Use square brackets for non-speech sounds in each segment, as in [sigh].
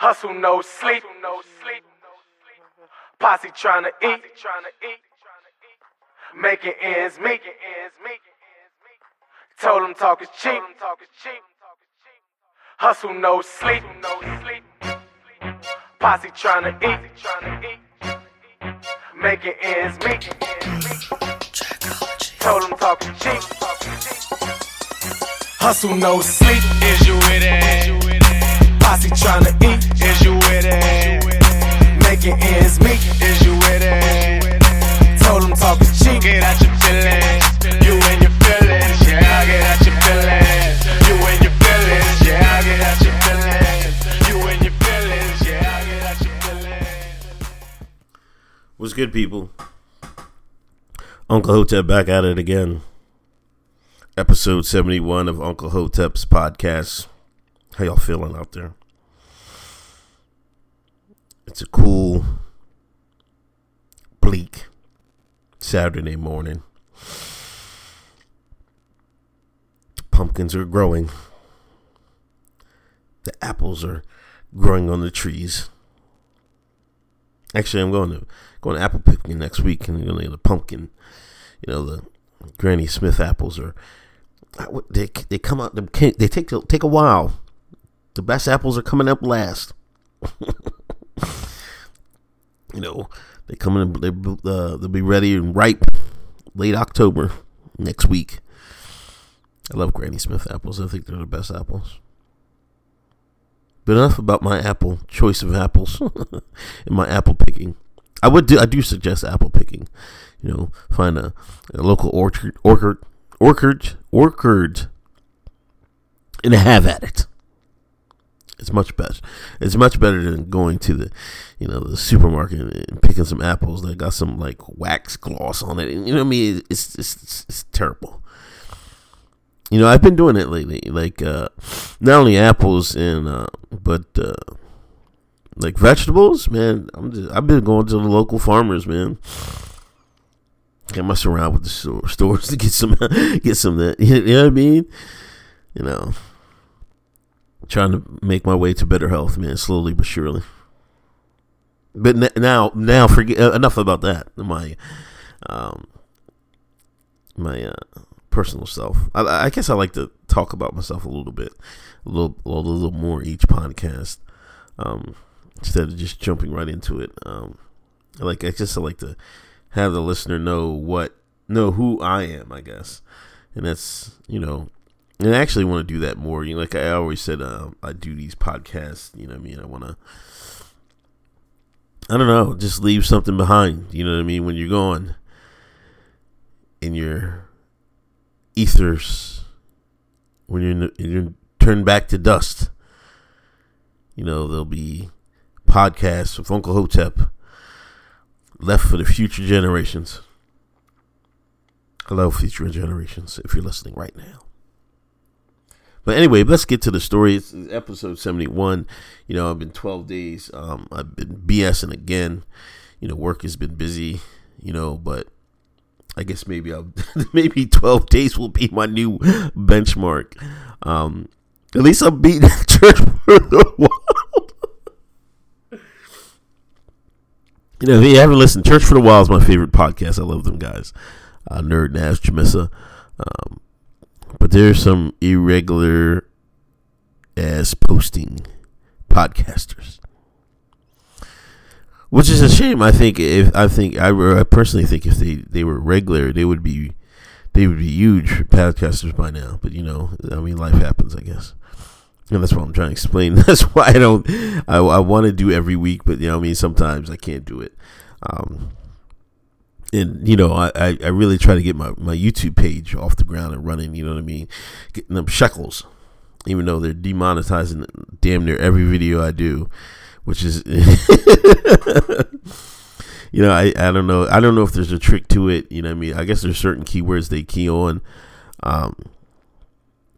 Hustle no sleep. No sleep. Posse trying to eat. Making ends meet. Told them talk is cheap. Hustle no sleep. No sleep. Posse trying to eat. Making ends meet. Told them talk is cheap. Hustle no sleep. Is you with it? Posse trying to eat. Is you with it? Making ends meet. Is you with it? Told them talk is cheap. Get out your feelings. You and your feelings. Yeah, get out your feelings. You and your feelings. Yeah, get out your feelings. You and your feelings. Yeah, I get out your feelings. What's good, people? Uncle Hotep back at it again. Episode 71 of Uncle Hotep's podcast. How y'all feeling out there? It's a cool, bleak Saturday morning. Pumpkins are growing. The apples are growing on the trees. Actually, I'm going to going apple picking next week, and I'm going to get a pumpkin. You know, the Granny Smith apples are they they come out they they take take a while. The best apples are coming up last. [laughs] you know, they come in they uh, they'll be ready and ripe late October next week. I love Granny Smith apples. I think they're the best apples. But enough about my apple choice of apples [laughs] and my apple picking. I would do I do suggest apple picking. You know, find a, a local orchard orchard orchard orchard and have at it. It's much better. It's much better than going to the, you know, the supermarket and picking some apples that got some like wax gloss on it. And, you know what I mean? It's it's, it's, it's terrible. You know, I've been doing it lately. Like uh, not only apples and uh, but uh, like vegetables, man. I'm just, I've been going to the local farmers, man. I mess around with the store, stores to get some [laughs] get some that you know what I mean. You know, trying to make my way to better health, man, slowly but surely. But now, now, forget uh, enough about that. My, um, my uh, personal self. I, I, guess I like to talk about myself a little bit, a little, a little more each podcast, um, instead of just jumping right into it. Um, like, I just I like to have the listener know what, know who I am. I guess, and that's you know and I actually want to do that more. You know, like I always said, uh, I do these podcasts. You know, what I mean, I want to. I don't know, just leave something behind. You know what I mean? When you're gone, in your ethers, when you're in, you're turned back to dust, you know there'll be podcasts with Uncle Hotep left for the future generations. Hello, future generations, if you're listening right now. But anyway, let's get to the story. It's episode 71. You know, I've been 12 days. Um, I've been BSing again. You know, work has been busy, you know, but I guess maybe I'll, [laughs] maybe 12 days will be my new benchmark. Um, at least I'm beating church [laughs] for the wild. you know, if you haven't listened, Church for the Wild is my favorite podcast. I love them guys. Uh, Nerd Nash Jamissa. Um, but there's some irregular as posting podcasters. Which is a shame. I think if I think I, I personally think if they, they were regular, they would be they would be huge podcasters by now. But you know, I mean, life happens, I guess. And that's what I'm trying to explain. [laughs] That's why I don't. I, I want to do every week, but you know, I mean, sometimes I can't do it. Um, and you know, I, I really try to get my, my YouTube page off the ground and running. You know what I mean? Getting them shekels, even though they're demonetizing damn near every video I do, which is, [laughs] you know, I, I don't know. I don't know if there's a trick to it. You know what I mean? I guess there's certain keywords they key on. Um,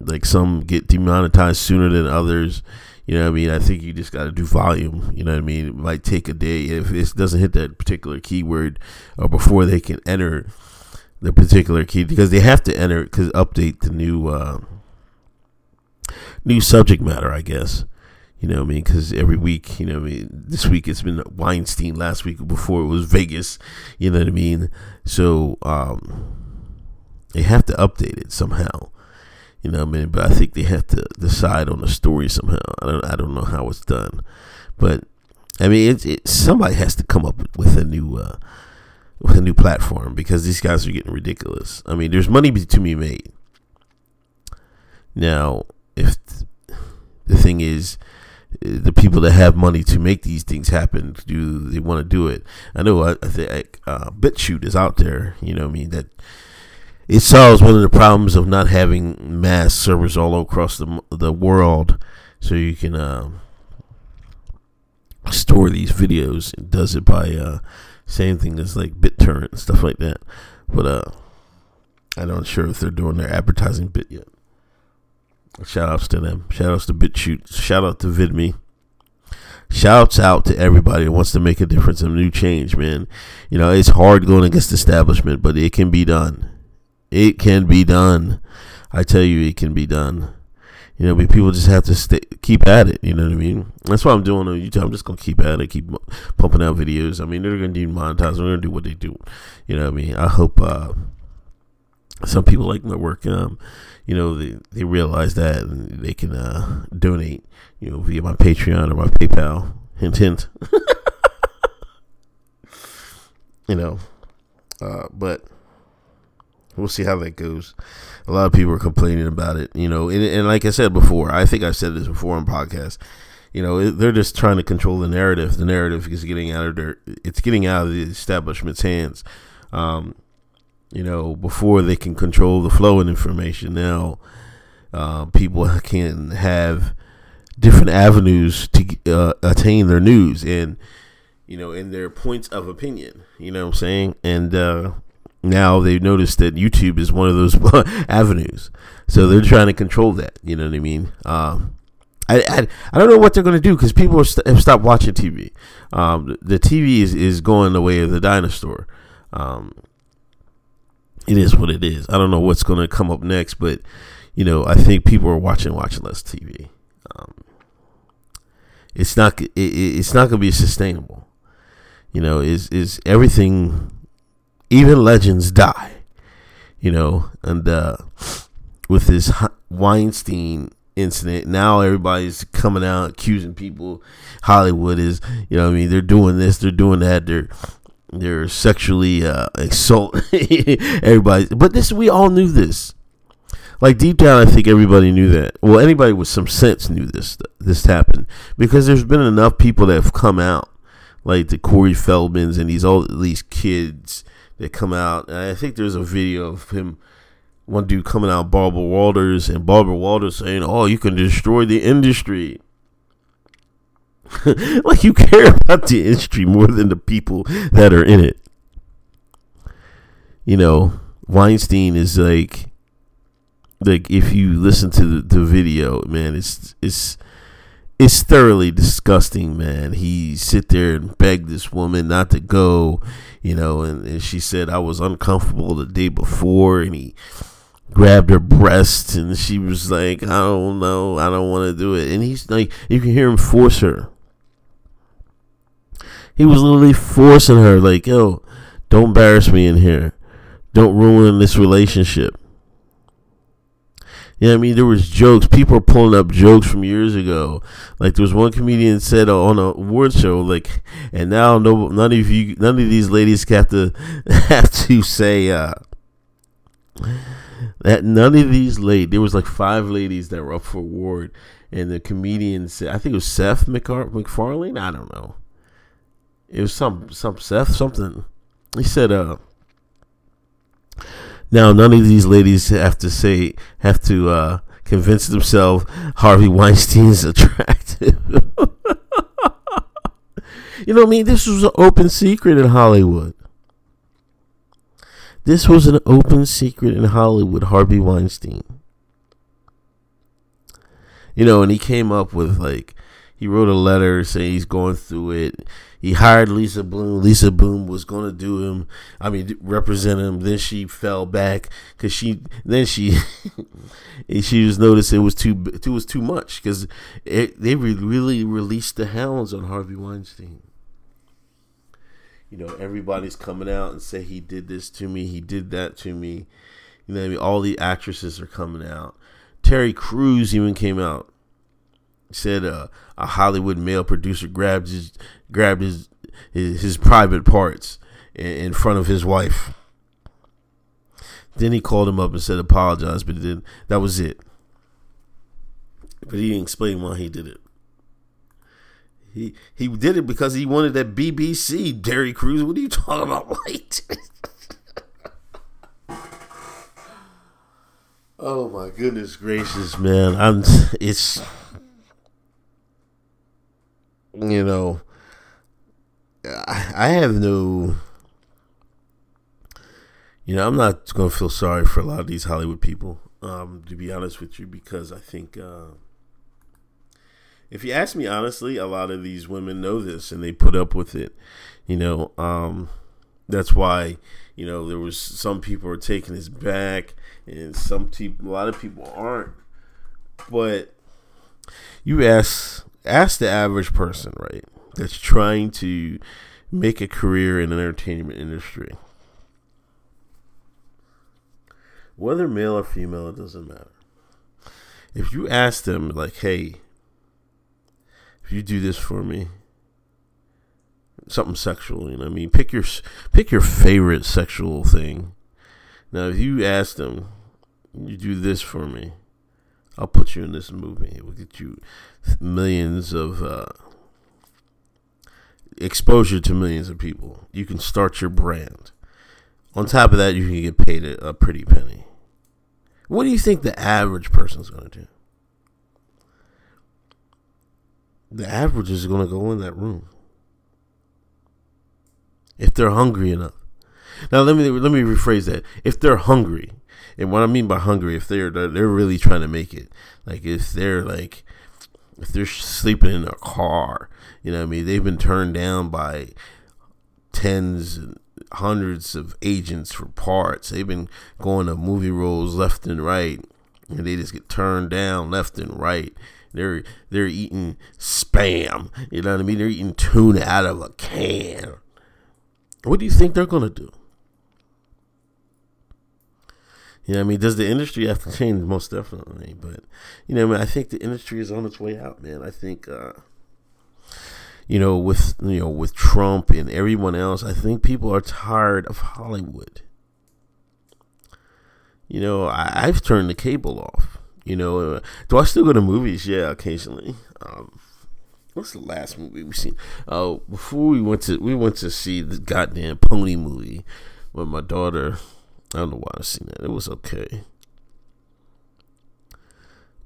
like some get demonetized sooner than others. You know what I mean? I think you just got to do volume. You know what I mean? It might take a day if it doesn't hit that particular keyword or before they can enter the particular key because they have to enter because update the new uh, new subject matter. I guess You know what I mean? Because every week, you know, what I mean, this week it's been Weinstein. Last week before it was Vegas. You know what I mean? So um, they have to update it somehow. You know what I mean? But I think they have to decide on the story somehow. I don't. I don't know how it's done, but I mean, it, it somebody has to come up with a new. Uh, with a new platform because these guys are getting ridiculous. I mean, there's money to be made. Now, if the thing is, the people that have money to make these things happen, do they want to do it? I know I, I think uh, BitChute is out there. You know, I mean that it solves one of the problems of not having mass servers all across the the world, so you can uh, store these videos. It does it by uh, same thing as like BitTorrent and stuff like that. But uh, I'm not sure if they're doing their advertising bit yet. Shout outs to them. Shout outs to BitChute. Shout out to VidMe. Shouts out to everybody that wants to make a difference and a new change, man. You know, it's hard going against the establishment, but it can be done. It can be done. I tell you, it can be done. You know, but people just have to stay, keep at it. You know what I mean? That's what I'm doing on YouTube. I'm just gonna keep at it, keep pumping out videos. I mean, they're gonna do monetize. They're gonna do what they do. You know what I mean? I hope uh, some people like my work. Um, you know, they, they realize that and they can uh, donate, you know, via my Patreon or my PayPal. Hint, hint. [laughs] you know, uh, but we'll see how that goes. A lot of people are complaining about it, you know, and, and like I said before, I think I've said this before on podcast. You know, they're just trying to control the narrative. The narrative is getting out of their, it's getting out of the establishment's hands. Um, you know, before they can control the flow of information. Now, uh, people [laughs] can have different avenues to uh, attain their news and, you know, in their points of opinion. You know what I'm saying? And uh, now they've noticed that YouTube is one of those [laughs] avenues. So they're trying to control that. You know what I mean? Um, I, I, I don't know what they're going to do because people st- have stopped watching TV. Um, the TV is, is going the way of the dinosaur. Um, it is what it is. I don't know what's going to come up next, but you know, I think people are watching watching less TV. Um, it's not it, it's not going to be sustainable. You know, is is everything? Even legends die. You know, and uh, with this Weinstein incident, now everybody's coming out accusing people. Hollywood is, you know, I mean, they're doing this, they're doing that, they're they're sexually uh, assault [laughs] everybody. But this, we all knew this. Like deep down, I think everybody knew that. Well, anybody with some sense knew this. This happened because there's been enough people that have come out, like the Corey Feldmans and these all these kids that come out. And I think there's a video of him, one dude coming out, Barbara Walters, and Barbara Walters saying, "Oh, you can destroy the industry." [laughs] like you care about the industry more than the people that are in it. You know, Weinstein is like like if you listen to the, the video, man, it's it's it's thoroughly disgusting, man. He sit there and begged this woman not to go, you know, and, and she said I was uncomfortable the day before and he grabbed her breast and she was like, I don't know, I don't want to do it. And he's like you can hear him force her. He was literally forcing her, like, yo, don't embarrass me in here. Don't ruin this relationship. Yeah, I mean, there was jokes. People are pulling up jokes from years ago. Like there was one comedian said on a award show, like, and now no, none of you, none of these ladies have to [laughs] have to say uh, that none of these ladies. There was like five ladies that were up for award, and the comedian said, I think it was Seth MacFarlane. I don't know it was some some Seth something. He said, "Uh, now none of these ladies have to say have to uh, convince themselves Harvey Weinstein's attractive." [laughs] you know what I mean? This was an open secret in Hollywood. This was an open secret in Hollywood. Harvey Weinstein. You know, and he came up with like he wrote a letter saying he's going through it. He hired Lisa Bloom. Lisa Bloom was going to do him, I mean, represent him. Then she fell back because she, then she, [laughs] she was noticed it was too, it was too much because they really released the hounds on Harvey Weinstein. You know, everybody's coming out and say he did this to me, he did that to me. You know, I mean, all the actresses are coming out. Terry Crews even came out said uh, a Hollywood male producer grabbed his grabbed his his, his private parts in, in, front of his wife. Then he called him up and said apologize, but then that was it. But he didn't explain why he did it. He he did it because he wanted that BBC Terry Crews. What are you talking about? [laughs] White? oh my goodness gracious, man! I'm it's you know, I have no, you know, I'm not going to feel sorry for a lot of these Hollywood people, um, to be honest with you, because I think, uh, if you ask me honestly, a lot of these women know this and they put up with it, you know, um, that's why, you know, there was some people are taking his back and some people, a lot of people aren't, but you ask ask the average person, right, that's trying to make a career in the entertainment industry. Whether male or female, it doesn't matter. If you ask them, like, hey, if you do this for me, something sexual, you know, I mean, pick your pick your favorite sexual thing. Now, if you ask them, you do this for me, I'll put you in this movie. It will get you millions of uh, exposure to millions of people. You can start your brand. On top of that, you can get paid a, a pretty penny. What do you think the average person's going to do? The average is going to go in that room if they're hungry enough. Now let me let me rephrase that. If they're hungry, and what I mean by hungry, if they're they're really trying to make it, like if they're like if they're sleeping in a car, you know, what I mean, they've been turned down by tens and hundreds of agents for parts. They've been going to movie roles left and right, and they just get turned down left and right. They're they're eating spam. You know what I mean? They're eating tuna out of a can. What do you think they're gonna do? You know, I mean, does the industry have to change? Most definitely, but you know, I, mean, I think the industry is on its way out, man. I think, uh, you know, with you know, with Trump and everyone else, I think people are tired of Hollywood. You know, I, have turned the cable off. You know, uh, do I still go to movies? Yeah, occasionally. Um, what's the last movie we seen? Oh, uh, before we went to we went to see the goddamn Pony movie with my daughter. I don't know why I've seen that. It was okay.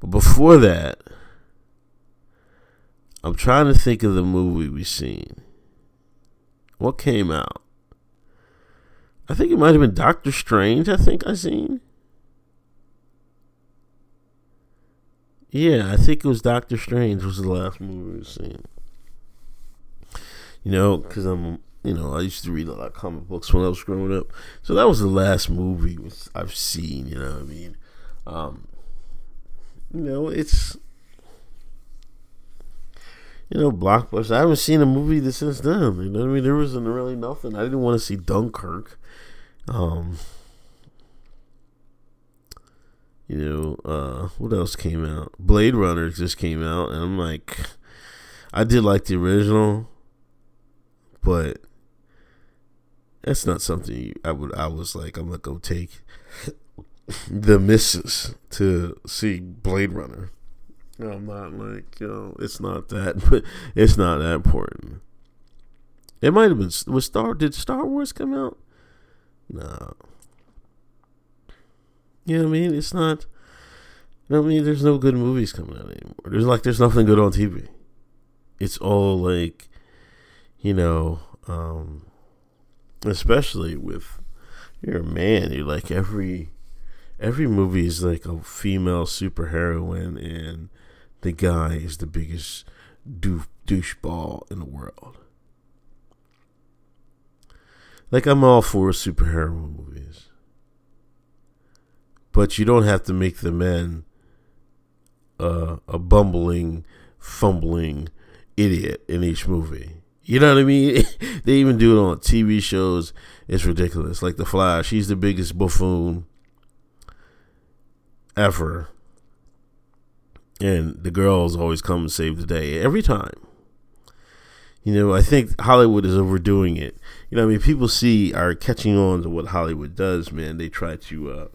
But before that, I'm trying to think of the movie we seen. What came out? I think it might have been Doctor Strange. I think I seen. Yeah, I think it was Doctor Strange was the last movie we seen. You know, because I'm you know, I used to read a lot of comic books when I was growing up. So that was the last movie I've seen, you know what I mean? Um, you know, it's you know, blockbuster. I haven't seen a movie since then. You know what I mean? There wasn't really nothing. I didn't want to see Dunkirk. Um, you know, uh, what else came out? Blade Runner just came out, and I'm like, I did like the original, but that's not something I would. I was like, I'm not gonna go take [laughs] the missus to see Blade Runner. I'm not like you know, it's not that, but [laughs] it's not that important. It might have been was Star. Did Star Wars come out? No. You know what I mean? It's not. You know what I mean? There's no good movies coming out anymore. There's like there's nothing good on TV. It's all like, you know, um, especially with you're a man. You're like every every movie is like a female superheroine, and the guy is the biggest doof, doucheball in the world. Like I'm all for superhero movies. But you don't have to make the men uh, a bumbling, fumbling idiot in each movie. You know what I mean? [laughs] they even do it on TV shows. It's ridiculous. Like The Flash, he's the biggest buffoon ever. And the girls always come and save the day every time. You know, I think Hollywood is overdoing it. You know, I mean, people see are catching on to what Hollywood does, man. They try to uh,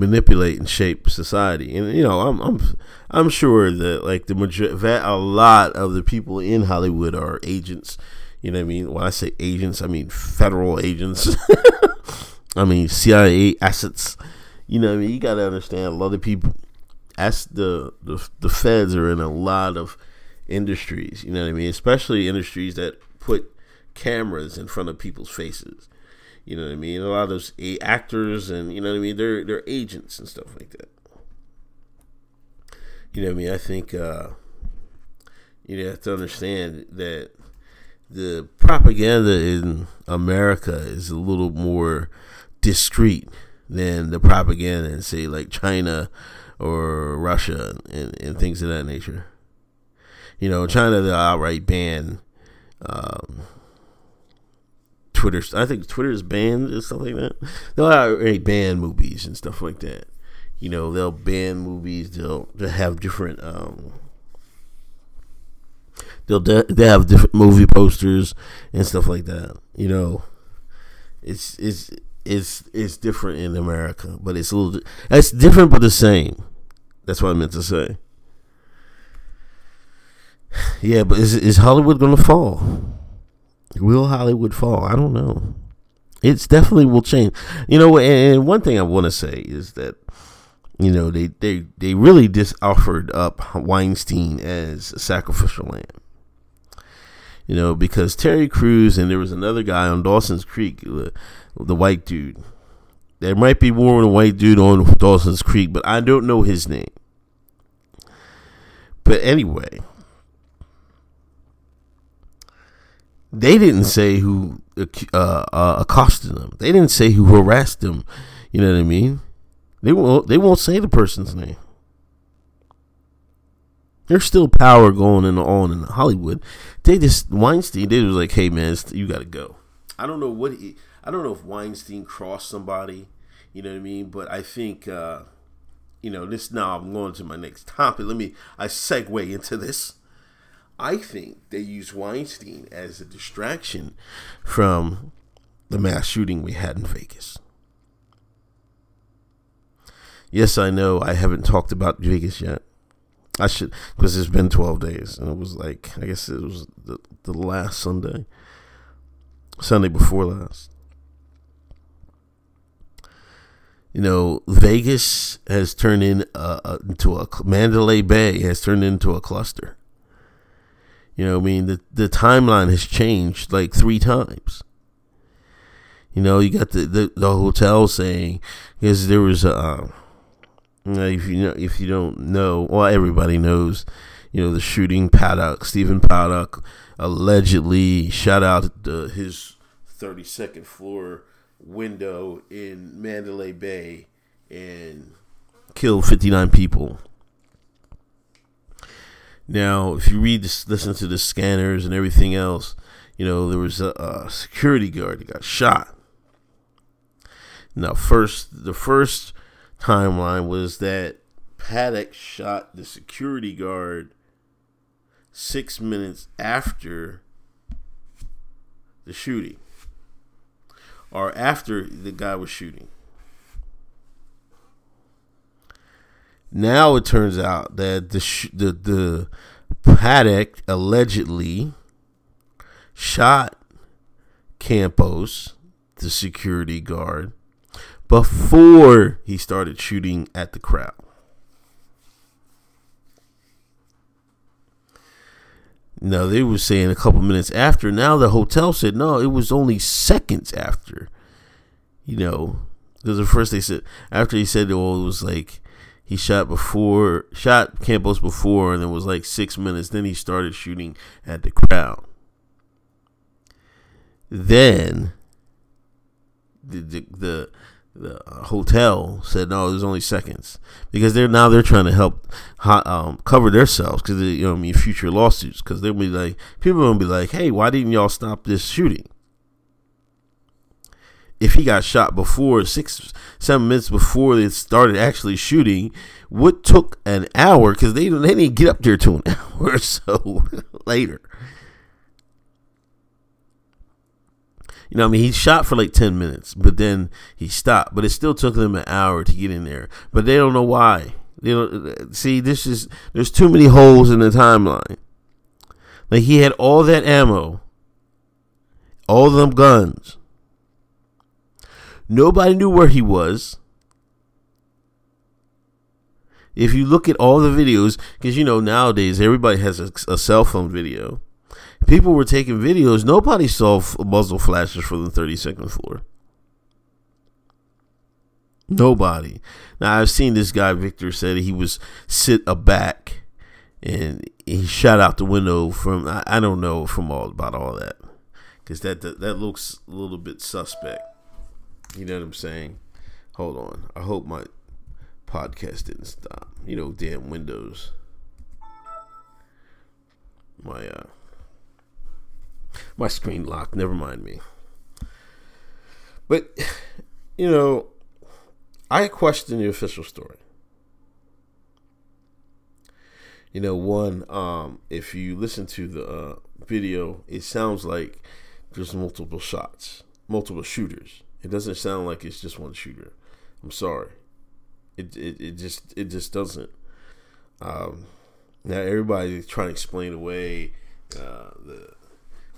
manipulate and shape society, and you know, I'm I'm I'm sure that like the major a lot of the people in Hollywood are agents. You know what I mean? When I say agents, I mean federal agents. [laughs] I mean CIA assets. You know, what I mean, you got to understand a lot of people. As the, the the feds are in a lot of industries. You know what I mean? Especially industries that put cameras in front of people's faces. You know what I mean? A lot of those actors and you know what I mean. They're they're agents and stuff like that. You know what I mean? I think uh, you have to understand that the propaganda in America is a little more discreet than the propaganda in say like China or Russia and, and things of that nature. You know, China they outright ban um, Twitter. I think Twitter is banned or something like that. They'll ban movies and stuff like that. You know, they'll ban movies. They'll they'll have different. Um, they'll de- they have different movie posters and stuff like that. You know, it's it's it's it's different in America, but it's a little. It's different but the same. That's what I meant to say. [sighs] Yeah, but is is Hollywood to fall? Will Hollywood fall? I don't know. It's definitely will change. You know, and one thing I want to say is that you know they they they really just offered up Weinstein as a sacrificial lamb. You know, because Terry Crews and there was another guy on Dawson's Creek, the, the white dude. There might be more than a white dude on Dawson's Creek, but I don't know his name. But anyway, they didn't say who uh, uh, accosted them. They didn't say who harassed them. You know what I mean? They won't. They won't say the person's name. There's still power going on in Hollywood. They just Weinstein. They was like, "Hey man, you got to go." I don't know what. He, I don't know if Weinstein crossed somebody. You know what I mean? But I think. Uh, you know this. Now I'm going to my next topic. Let me. I segue into this I think they use Weinstein as a distraction from the mass shooting we had in Vegas. Yes, I know I haven't talked about Vegas yet. I should, because it's been 12 days, and it was like, I guess it was the, the last Sunday, Sunday before last. You know, Vegas has turned in uh, into a Mandalay Bay has turned into a cluster. You know, I mean, the the timeline has changed like three times. You know, you got the the, the hotel saying because there was a. Uh, if you know, if you don't know, well, everybody knows. You know, the shooting Paddock, Stephen Paddock, allegedly shot out the, his 32nd floor window in Mandalay Bay and killed 59 people. Now, if you read this, listen to the scanners and everything else, you know, there was a, a security guard that got shot. Now, first, the first timeline was that Paddock shot the security guard six minutes after the shooting, or after the guy was shooting. Now it turns out that the sh- the the Paddock allegedly shot Campos, the security guard, before he started shooting at the crowd. Now they were saying a couple minutes after. Now the hotel said no, it was only seconds after. You know, because at first they said after he said, well, it was like he shot before, shot Campos before, and it was like six minutes. Then he started shooting at the crowd. Then the the, the the uh, hotel said no, was only seconds because they're now they're trying to help um, cover themselves because you know I mean future lawsuits because they'll be like people will be like hey why didn't y'all stop this shooting if he got shot before six seven minutes before they started actually shooting what took an hour because they they didn't get up there to an [laughs] hour or so [laughs] later You know, I mean, he shot for like 10 minutes, but then he stopped. But it still took them an hour to get in there. But they don't know why. You know, see, this is there's too many holes in the timeline. Like he had all that ammo, all them guns. Nobody knew where he was. If you look at all the videos, because you know nowadays everybody has a, a cell phone video people were taking videos. Nobody saw muzzle flashes from the 32nd floor. Nobody. Now I've seen this guy Victor said he was sit aback and he shot out the window from I, I don't know from all about all that because that, that that looks a little bit suspect. You know what I'm saying? Hold on. I hope my podcast didn't stop. You know, damn windows. My uh my screen locked. Never mind me. But, you know, I question the official story. You know, one, um, if you listen to the uh, video, it sounds like there's multiple shots, multiple shooters. It doesn't sound like it's just one shooter. I'm sorry. It it, it just it just doesn't. Um, now everybody's trying to explain away uh, the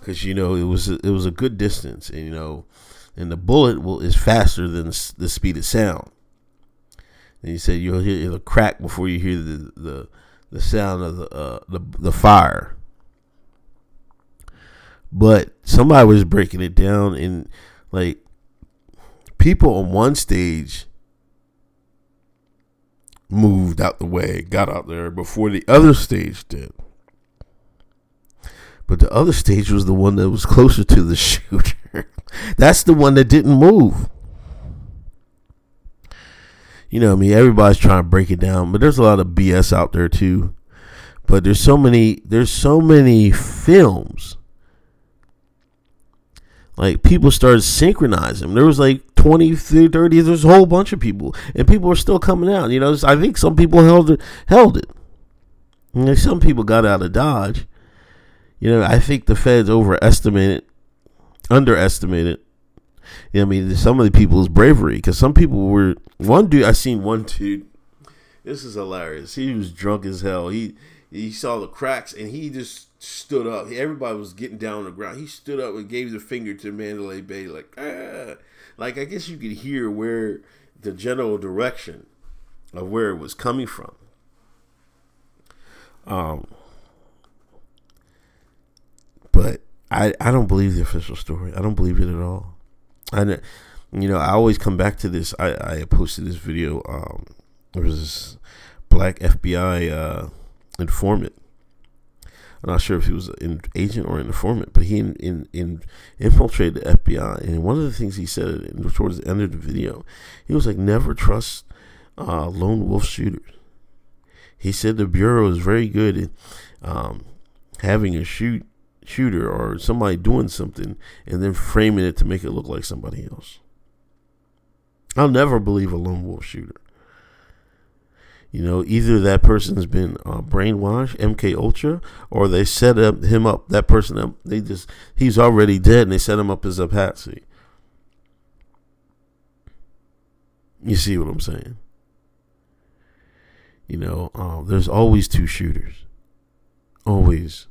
because you know it was a, it was a good distance, and you know, and the bullet will is faster than the speed of sound. And you said you'll hear the crack before you hear the the, the sound of the uh, the the fire. But somebody was breaking it down, and like people on one stage moved out the way, got out there before the other stage did. But the other stage was the one that was closer to the [laughs] shooter. That's the one that didn't move. You know, I mean, everybody's trying to break it down, but there's a lot of BS out there too. But there's so many, there's so many films. Like people started synchronizing. There was like 20, 30, there's a whole bunch of people, and people are still coming out. You know, I think some people held it, held it. And some people got out of Dodge, you know, I think the feds overestimated, underestimated. You know, I mean, some of the people's bravery because some people were. One dude, I seen one dude. This is hilarious. He was drunk as hell. He he saw the cracks and he just stood up. Everybody was getting down on the ground. He stood up and gave the finger to Mandalay Bay, like ah. Like I guess you could hear where the general direction of where it was coming from. Um, but I, I don't believe the official story. I don't believe it at all. And you know, I always come back to this. I, I posted this video. Um, there was this black FBI uh, informant. I'm not sure if he was an agent or an informant, but he in, in, in infiltrated the FBI. And one of the things he said towards the end of the video, he was like, "Never trust uh, lone wolf shooters." He said the bureau is very good at um, having a shoot shooter or somebody doing something and then framing it to make it look like somebody else. I'll never believe a lone wolf shooter. You know, either that person's been uh, brainwashed, MK Ultra, or they set up him up. That person up. They just he's already dead, and they set him up as a patsy. You see what I'm saying? You know, uh, there's always two shooters. Always.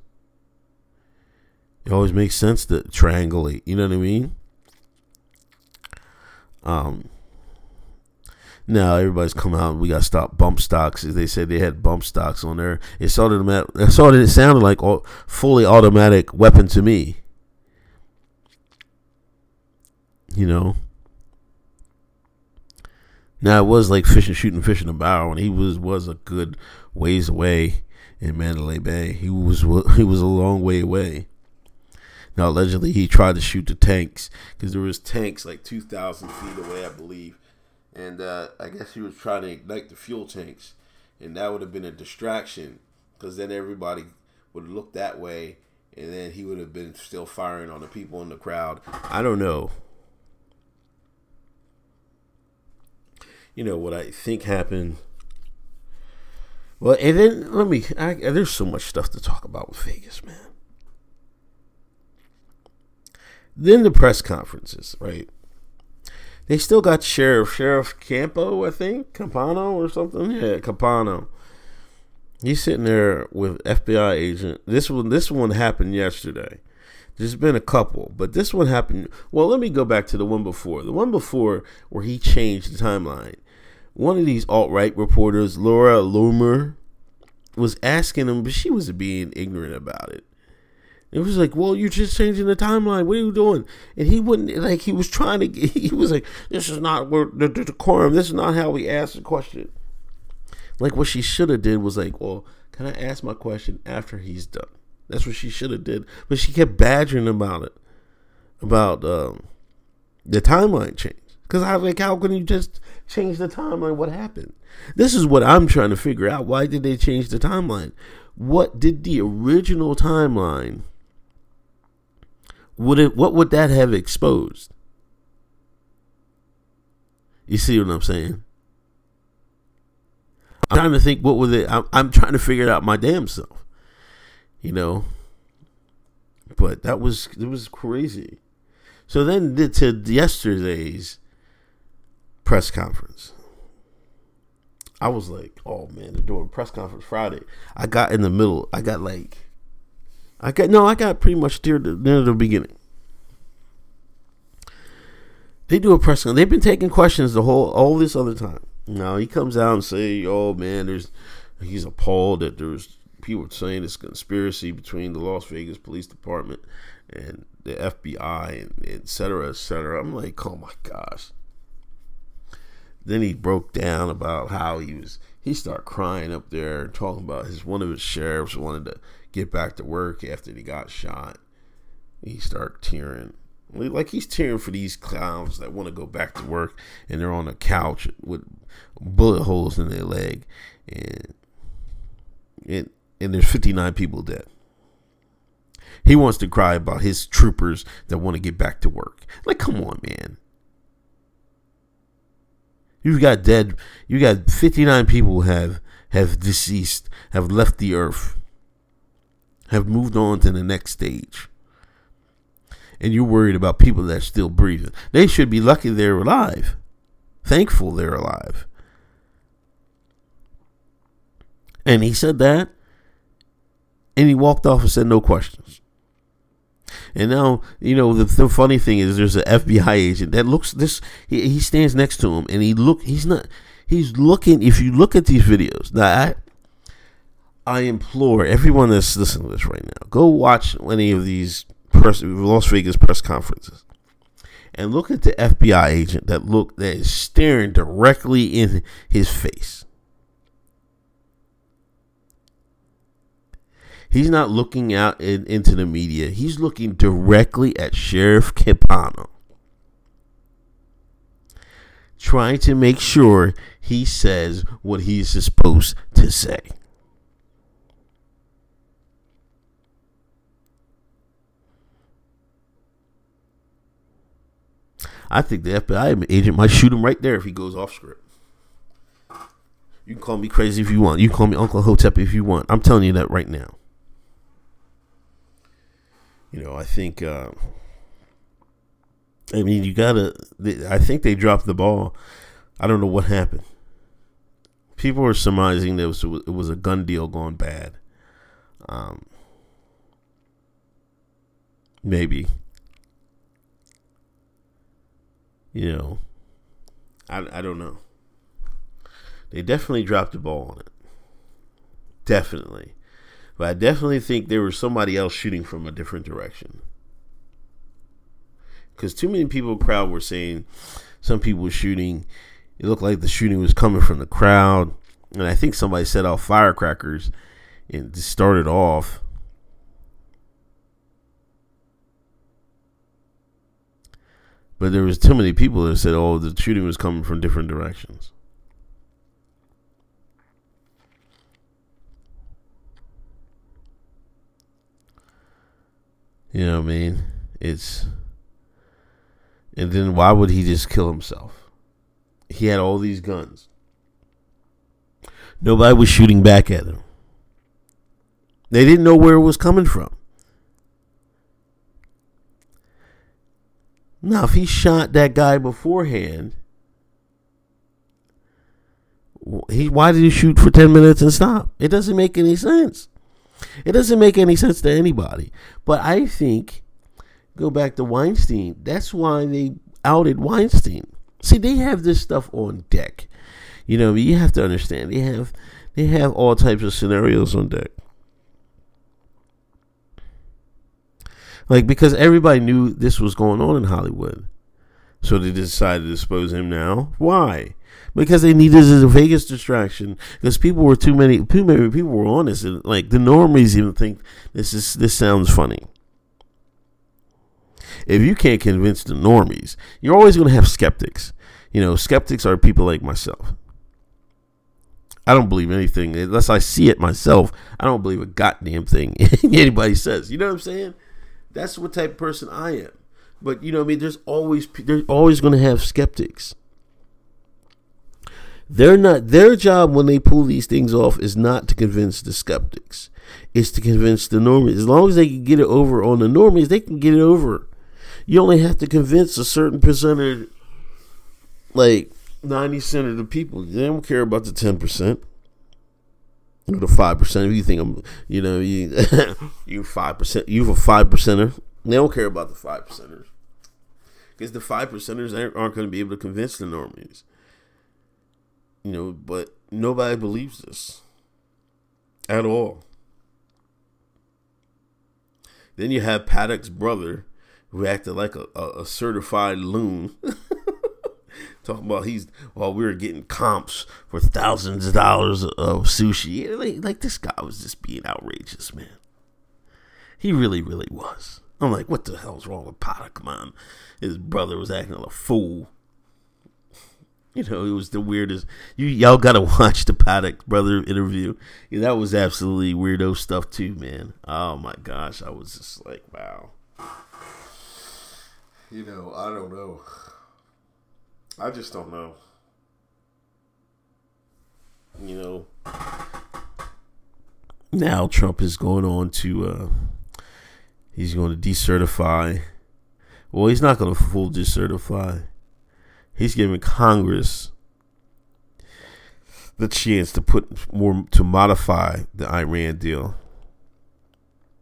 It always makes sense to triangulate. You know what I mean? Um. Now everybody's come out. We got to stop bump stocks. They said they had bump stocks on there. It started. It started. It sounded like a fully automatic weapon to me. You know. Now it was like fishing, shooting fish in a barrel, and he was was a good ways away in Mandalay Bay. He was [laughs] he was a long way away. Now allegedly he tried to shoot the tanks because there was tanks like two thousand feet away, I believe, and uh, I guess he was trying to ignite the fuel tanks, and that would have been a distraction because then everybody would look that way, and then he would have been still firing on the people in the crowd. I don't know. you know what I think happened. Well, and then let me. I, there's so much stuff to talk about with Vegas, man. Then the press conferences, right? They still got Sheriff Sheriff Campo, I think Campano or something. Yeah, Campano. He's sitting there with FBI agent. This one, this one happened yesterday. There's been a couple, but this one happened. Well, let me go back to the one before. The one before where he changed the timeline. One of these alt right reporters, Laura Loomer, was asking him, but she was being ignorant about it. It was like, well, you're just changing the timeline. What are you doing? And he wouldn't, like, he was trying to, [laughs] he was like, this is not the, the decorum. This is not how we ask the question. Like, what she should have did was like, well, can I ask my question after he's done? That's what she should have did. But she kept badgering about it, about um, the timeline change. Because I was like, how can you just change the timeline? What happened? This is what I'm trying to figure out. Why did they change the timeline? What did the original timeline? Would it? What would that have exposed? You see what I'm saying? I'm trying to think. What was it? I'm, I'm trying to figure it out my damn self you know. But that was it was crazy. So then to yesterday's press conference. I was like, oh man, they're doing press conference Friday. I got in the middle. I got like, I got no, I got pretty much near the, near the beginning. They do a press conference. They've been taking questions the whole all this other time. Now he comes out and say, oh man, there's he's appalled that there's people saying it's conspiracy between the Las Vegas Police Department and the FBI and et cetera, et cetera. I'm like, oh my gosh. Then he broke down about how he was he started crying up there talking about his one of his sheriffs wanted to get back to work after he got shot. He start tearing. Like he's tearing for these clowns that want to go back to work and they're on a couch with bullet holes in their leg and and there's 59 people dead. He wants to cry about his troopers that want to get back to work. Like, come on, man. You've got dead. You got 59 people have have deceased, have left the earth, have moved on to the next stage. And you're worried about people that are still breathing. They should be lucky they're alive. Thankful they're alive. And he said that and he walked off and said no questions. And now, you know, the, the funny thing is there's an FBI agent that looks this he, he stands next to him and he look he's not he's looking if you look at these videos. Now I I implore everyone that's listening to this right now, go watch any of these press, Las Vegas press conferences and look at the FBI agent that look that is staring directly in his face. He's not looking out in, into the media. He's looking directly at Sheriff Campano, trying to make sure he says what he's supposed to say. I think the FBI agent might shoot him right there if he goes off script. You can call me crazy if you want. You can call me Uncle Hotep if you want. I'm telling you that right now you know, I think. Uh, I mean, you gotta. I think they dropped the ball. I don't know what happened. People are surmising that it was, it was a gun deal gone bad. Um, maybe. You know, I, I don't know. They definitely dropped the ball on it. Definitely. But I definitely think there was somebody else shooting from a different direction. Because too many people crowd were saying some people were shooting it looked like the shooting was coming from the crowd, and I think somebody set off firecrackers and started off. But there was too many people that said, "Oh, the shooting was coming from different directions." You know what I mean? It's and then why would he just kill himself? He had all these guns. Nobody was shooting back at him. They didn't know where it was coming from. Now, if he shot that guy beforehand, he why did he shoot for 10 minutes and stop? It doesn't make any sense. It doesn't make any sense to anybody. But I think, go back to Weinstein, that's why they outed Weinstein. See, they have this stuff on deck. You know, you have to understand they have they have all types of scenarios on deck. Like because everybody knew this was going on in Hollywood. So they decided to expose him now. Why? Because they needed a Vegas distraction. Because people were too many too many people were on this and like the normies even think this is this sounds funny. If you can't convince the normies, you're always gonna have skeptics. You know, skeptics are people like myself. I don't believe anything unless I see it myself. I don't believe a goddamn thing [laughs] anybody says. You know what I'm saying? That's what type of person I am. But you know, I mean, there's always there's always going to have skeptics. They're not their job when they pull these things off is not to convince the skeptics. It's to convince the normies. As long as they can get it over on the normies, they can get it over. You only have to convince a certain percentage, like ninety percent of the people. They don't care about the ten percent the five percent. You think I'm, you know, you [laughs] you five percent, you a five percenter. They don't care about the five percenters because the five percenters aren't going to be able to convince the normies. You know, but nobody believes this at all. Then you have Paddock's brother, who acted like a, a, a certified loon. [laughs] Talking about he's while we were getting comps for thousands of dollars of sushi. Like, like this guy was just being outrageous, man. He really, really was. I'm like, what the hell's wrong with Paddock, man? His brother was acting like a fool. You know, it was the weirdest. You y'all gotta [laughs] watch the Paddock brother interview. Yeah, that was absolutely weirdo stuff too, man. Oh my gosh, I was just like, wow. You know, I don't know. I just don't know. You know. Now Trump is going on to uh he's going to decertify. Well, he's not going to full decertify. He's giving Congress the chance to put more to modify the Iran deal.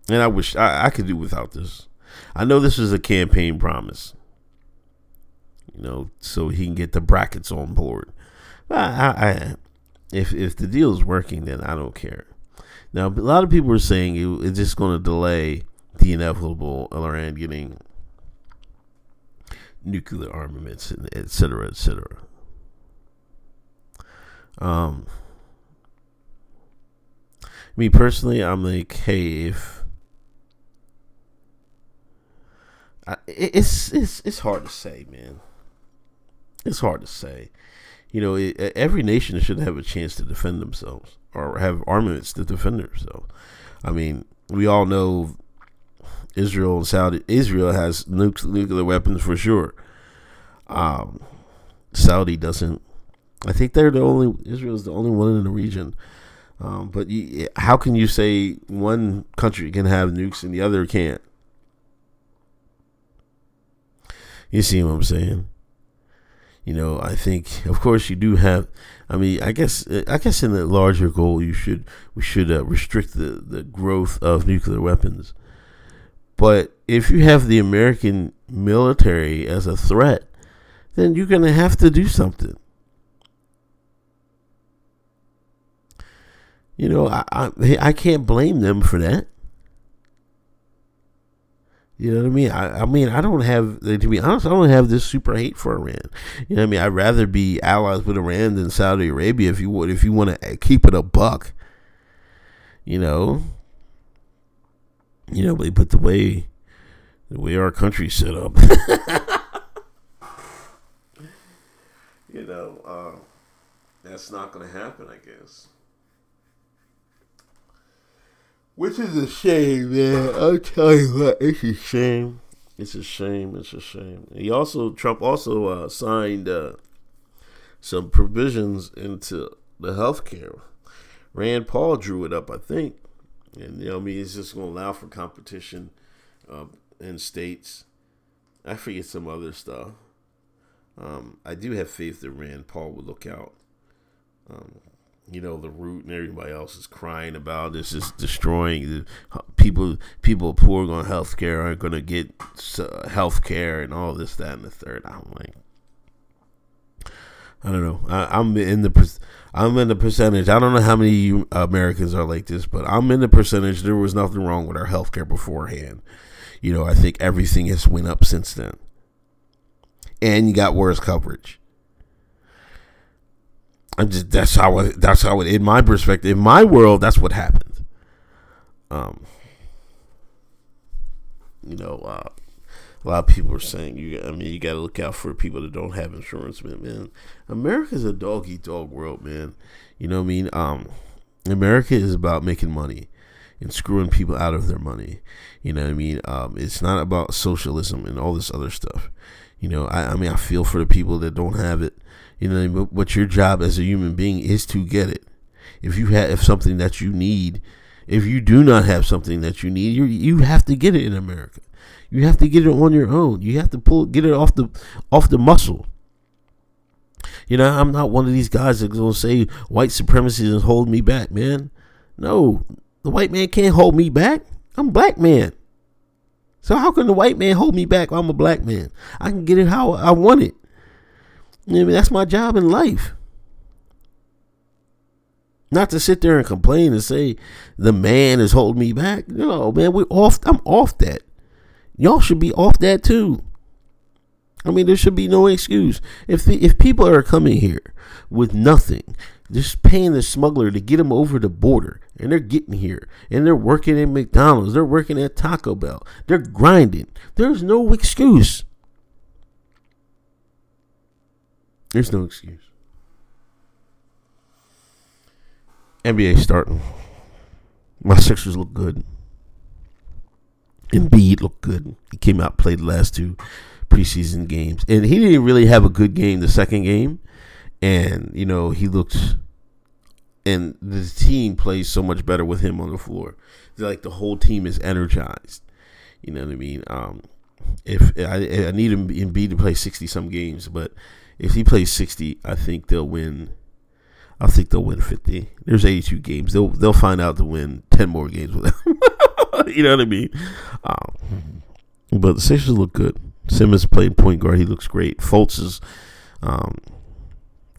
And I wish I, I could do without this. I know this is a campaign promise you know, so he can get the brackets on board. I, I, if if the deal is working, then I don't care. Now, a lot of people are saying it, it's just going to delay the inevitable Iran getting nuclear armaments, et cetera, et cetera. Um, me personally, I'm like, hey, if it's it's it's hard to say, man. It's hard to say. You know, it, every nation should have a chance to defend themselves or have armaments to defend themselves. I mean, we all know Israel and Saudi. Israel has nuclear weapons for sure. Um, Saudi doesn't. I think they're the only. Israel is the only one in the region. Um, but you, how can you say one country can have nukes and the other can't? You see what I'm saying? You know, I think, of course, you do have. I mean, I guess, I guess, in the larger goal, you should we should uh, restrict the the growth of nuclear weapons. But if you have the American military as a threat, then you're going to have to do something. You know, I, I I can't blame them for that. You know what I mean? I, I mean, I don't have, to be honest, I don't have this super hate for Iran. You know what I mean? I'd rather be allies with Iran than Saudi Arabia if you would, if you want to keep it a buck. You know, you know, but the way, the way our country's set up, [laughs] you know, uh, that's not going to happen, I guess. Which is a shame, man. I'll tell you what, it's a shame. It's a shame. It's a shame. He also Trump also uh, signed uh, some provisions into the health care. Rand Paul drew it up, I think, and you know, I mean, it's just going to allow for competition uh, in states. I forget some other stuff. Um, I do have faith that Rand Paul would look out. Um, you know the root and everybody else is crying about this is destroying the people people poor on health care aren't going to get uh, health care and all this that and the third. I'm like i don't know. I, am in the i'm in the percentage. I don't know how many americans are like this but i'm in the percentage. There was nothing wrong with our health care beforehand. You know i think everything has went up since then. And you got worse coverage I'm just that's how that's how it in my perspective, in my world, that's what happened. Um, you know, uh, a lot of people are saying you. I mean, you got to look out for people that don't have insurance, man. Man, America's a dog eat dog world, man. You know what I mean? Um, America is about making money and screwing people out of their money. You know what I mean? Um, it's not about socialism and all this other stuff. You know, I, I mean, I feel for the people that don't have it. You know, but your job as a human being is to get it. If you have something that you need, if you do not have something that you need, you you have to get it in America. You have to get it on your own. You have to pull get it off the off the muscle. You know, I'm not one of these guys that's gonna say white supremacy is holding me back, man. No, the white man can't hold me back. I'm black man. So how can the white man hold me back? I'm a black man. I can get it how I want it. I mean, that's my job in life. Not to sit there and complain and say the man is holding me back. No, man, we're off. I'm off that. Y'all should be off that too. I mean, there should be no excuse. If the, if people are coming here with nothing, just paying the smuggler to get them over the border, and they're getting here, and they're working at McDonald's, they're working at Taco Bell, they're grinding. There's no excuse. There's no excuse. NBA starting. My Sixers look good. Embiid looked good. He came out, played the last two preseason games, and he didn't really have a good game the second game. And you know he looked, and the team plays so much better with him on the floor. like the whole team is energized. You know what I mean? Um, if I, I need Embiid to play sixty some games, but if he plays 60, I think they'll win. I think they'll win 50. There's 82 games. They'll they'll find out to win 10 more games with him. [laughs] you know what I mean? Um, but the Sixers look good. Simmons playing point guard. He looks great. Fultz is um,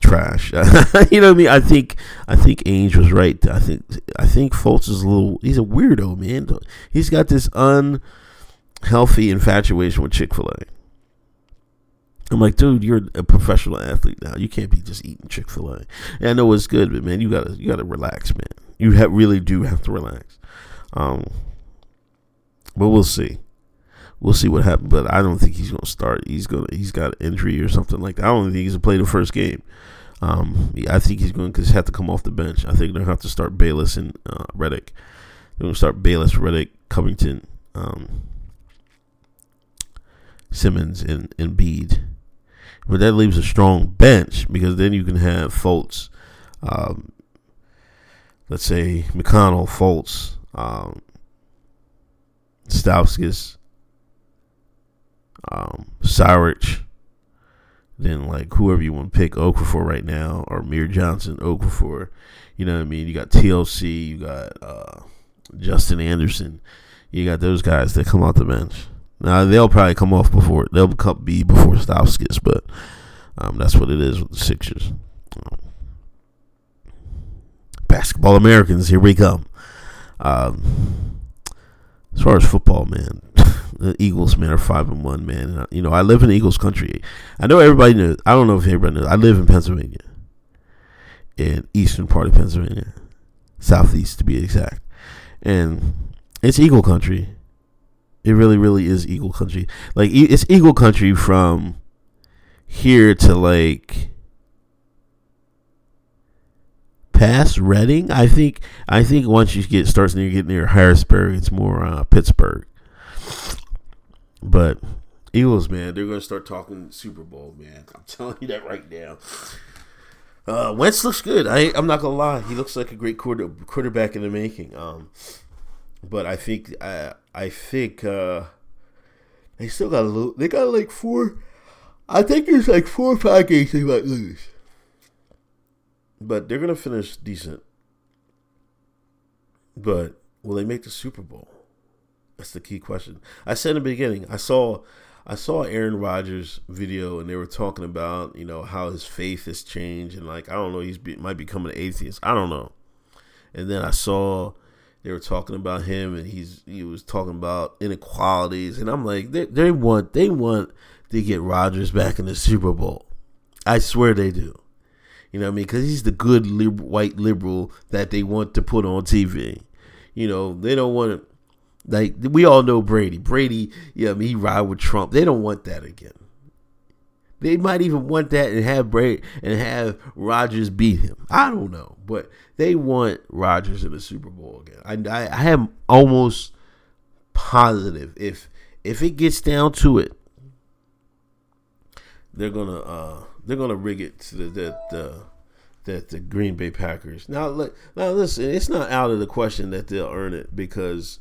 trash. [laughs] you know what I mean? I think I think Ainge was right. I think I think Fultz is a little. He's a weirdo, man. He's got this unhealthy infatuation with Chick Fil A. I'm like, dude, you're a professional athlete now. You can't be just eating Chick Fil A. I know it's good, but man, you gotta you gotta relax, man. You really do have to relax. Um, but we'll see. We'll see what happens. But I don't think he's gonna start. He's gonna he's got an injury or something like that. I don't think he's gonna play the first game. Um, I think he's going to have to come off the bench. I think they're going to have to start Bayless and uh, Redick. They're going to start Bayless, Redick, Covington, um, Simmons, and, and Bede. But that leaves a strong bench because then you can have Fultz, um, let's say McConnell, Fultz, um, Stauskas, um, Saric, then like whoever you want to pick Okafor right now, or Amir Johnson, Okafor. You know what I mean? You got TLC, you got uh, Justin Anderson, you got those guys that come off the bench. Now they'll probably come off before they'll be before Stauskas, but um, that's what it is with the Sixers. Basketball Americans, here we come. Um, as far as football, man, [laughs] the Eagles, man, are five and one, man. You know, I live in Eagles country. I know everybody knows. I don't know if everybody knows. I live in Pennsylvania, in eastern part of Pennsylvania, southeast to be exact, and it's Eagle country. It really, really is Eagle country. Like it's Eagle country from here to like past Reading. I think I think once you get starts near get near Harrisburg, it's more uh, Pittsburgh. But Eagles, man, they're gonna start talking Super Bowl, man. I'm [laughs] telling you that right now. Uh, Wentz looks good. I I'm not gonna lie, he looks like a great quarter, quarterback in the making. Um, but I think I I think uh, they still got a little. They got like four. I think there's like four or five games they might lose but they're gonna finish decent. But will they make the Super Bowl? That's the key question. I said in the beginning, I saw I saw Aaron Rodgers video and they were talking about, you know, how his faith has changed and like I don't know, he's be, might become an atheist. I don't know. And then I saw they were talking about him and he's he was talking about inequalities and I'm like they they want they want to get Rodgers back in the Super Bowl. I swear they do. You know what I mean? Because he's the good white liberal that they want to put on TV. You know, they don't want to. Like we all know Brady. Brady, yeah, I mean, he ride with Trump. They don't want that again. They might even want that and have Brady and have Rodgers beat him. I don't know, but they want Rodgers in the Super Bowl again. I, I, I am almost positive if if it gets down to it, they're gonna uh, they're gonna rig it to the, that the that the Green Bay Packers. Now, look, now listen, it's not out of the question that they'll earn it because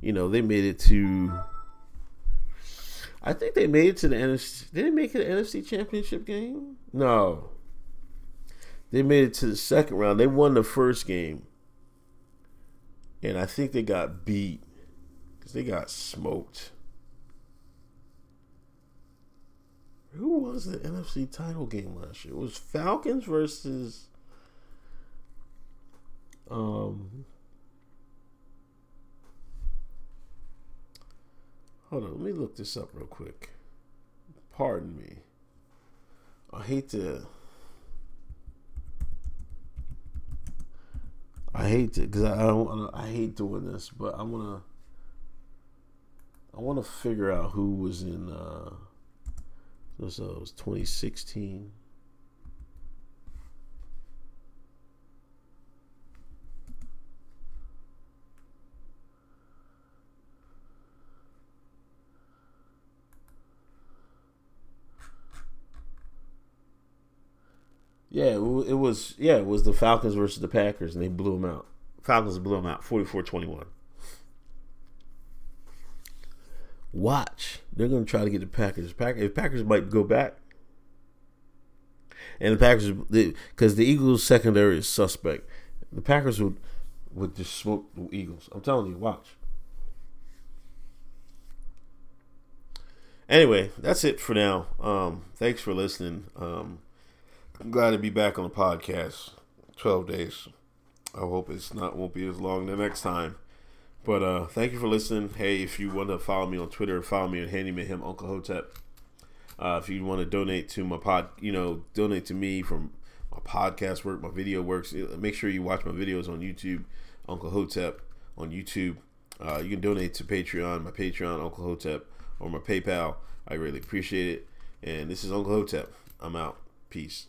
you know they made it to. I think they made it to the NFC. Did they make it the NFC Championship game? No. They made it to the second round. They won the first game, and I think they got beat because they got smoked. Who was the NFC title game last year? It was Falcons versus um Hold on, let me look this up real quick. Pardon me. I hate to I hate to because I don't wanna, I hate doing this, but I wanna I wanna figure out who was in uh so it was 2016. Yeah, it was. Yeah, it was the Falcons versus the Packers, and they blew them out. Falcons blew them out, 44-21 watch. They're going to try to get the Packers. Packers, if Packers might go back, and the Packers because the Eagles secondary is suspect. The Packers would would just smoke the Eagles. I'm telling you, watch. Anyway, that's it for now. Um, thanks for listening. Um, I'm glad to be back on the podcast. Twelve days. I hope it's not won't be as long the next time. But uh, thank you for listening. Hey, if you want to follow me on Twitter, follow me at Handyman Him Uncle Hotep. Uh, if you want to donate to my pod, you know, donate to me from my podcast work, my video works. Uh, make sure you watch my videos on YouTube, Uncle Hotep on YouTube. Uh, you can donate to Patreon, my Patreon, Uncle Hotep, or my PayPal. I really appreciate it. And this is Uncle Hotep. I'm out. Peace.